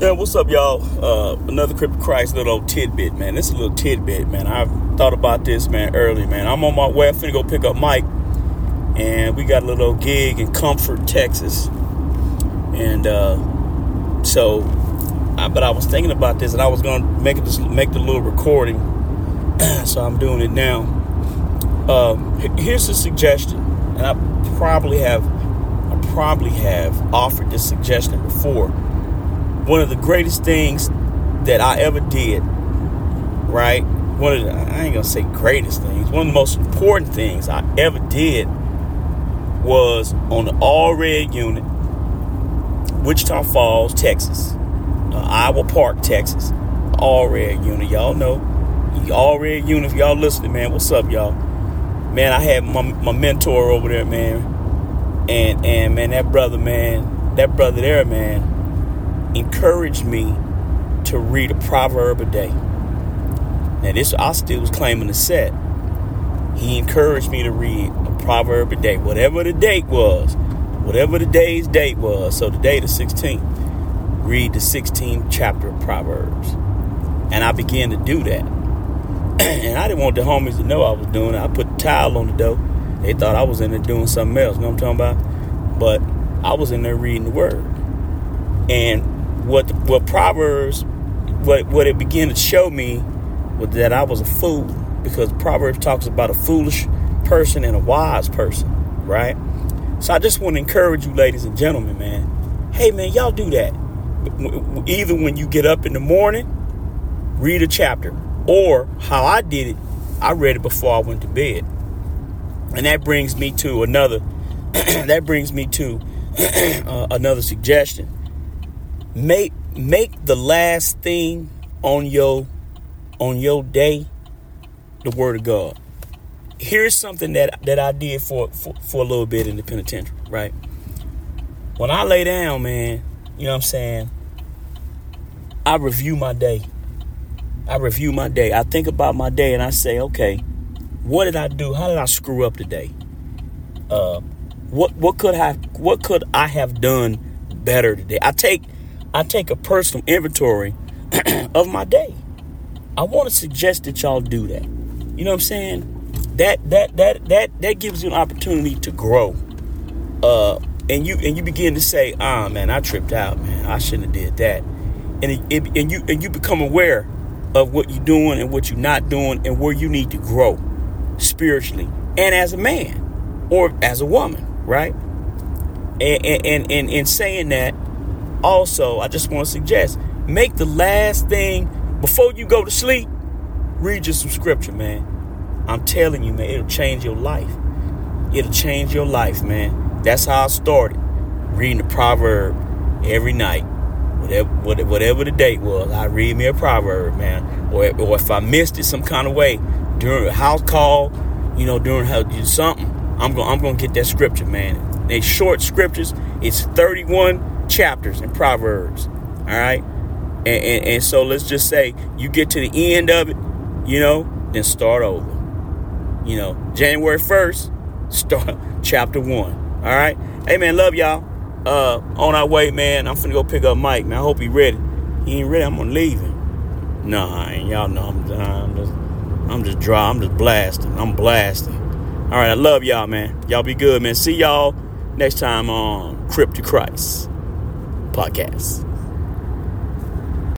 Yeah, what's up, y'all? Uh, another Crip To Christ little tidbit, man. This is a little tidbit, man. i thought about this, man, early, man. I'm on my way. I'm finna go pick up Mike, and we got a little gig in Comfort, Texas. And uh, so, I, but I was thinking about this, and I was gonna make this make the little recording, so I'm doing it now. Um, here's a suggestion, and I probably have probably have offered this suggestion before one of the greatest things that I ever did, right? One of the, I ain't gonna say greatest things, one of the most important things I ever did was on the Allred unit, Wichita Falls, Texas, uh, Iowa Park, Texas, Allred unit. Y'all know, Allred unit. If y'all listening, man, what's up, y'all? Man, I had my, my mentor over there, man, and and man, that brother, man, that brother there, man encouraged me to read a proverb a day. Now, this I still was claiming the set. He encouraged me to read a proverb a day, whatever the date was, whatever the day's date was. So today, the 16th, read the 16th chapter of Proverbs. And I began to do that. and I didn't want the homies to know I was doing it. I put the towel on the door. They thought I was in there doing something else. You know what I'm talking about? But I was in there reading the word. And what what Proverbs what what it began to show me was that I was a fool because Proverbs talks about a foolish person and a wise person, right? So I just want to encourage you, ladies and gentlemen, man. Hey, man, y'all do that. Either when you get up in the morning, read a chapter, or how I did it, I read it before I went to bed. And that brings me to another. that brings me to uh, another suggestion make make the last thing on your on your day the word of God. Here's something that that I did for for, for a little bit in the penitentiary, right? When I lay down, man, you know what I'm saying? I review my day. I review my day. I think about my day and I say, okay, what did I do? How did I screw up today? Uh, what what could I what could I have done better today? I take I take a personal inventory of my day. I want to suggest that y'all do that. You know what I'm saying? That that that that that gives you an opportunity to grow. Uh, and you and you begin to say, "Ah, man, I tripped out, man. I shouldn't have did that." And it, it, and you and you become aware of what you're doing and what you're not doing and where you need to grow spiritually and as a man or as a woman, right? And and and, and in saying that, also, I just want to suggest make the last thing before you go to sleep, read you some scripture, man. I'm telling you, man, it'll change your life. It'll change your life, man. That's how I started. Reading the proverb every night. Whatever, whatever the date was, I read me a proverb, man. Or, or if I missed it some kind of way during a house call, you know, during how something, I'm gonna I'm gonna get that scripture, man. They short scriptures. It's 31 chapters in Proverbs. All right. And, and, and, so let's just say you get to the end of it, you know, then start over. You know, January 1st, start chapter one. All right. Hey, man, love y'all. Uh, on our way, man. I'm finna go pick up Mike, man. I hope he ready. He ain't ready. I'm gonna leave him. Nah, y'all know I'm, just, I'm just dry. I'm just blasting. I'm blasting. All right. I love y'all, man. Y'all be good, man. See y'all next time on Crip To Christ podcast.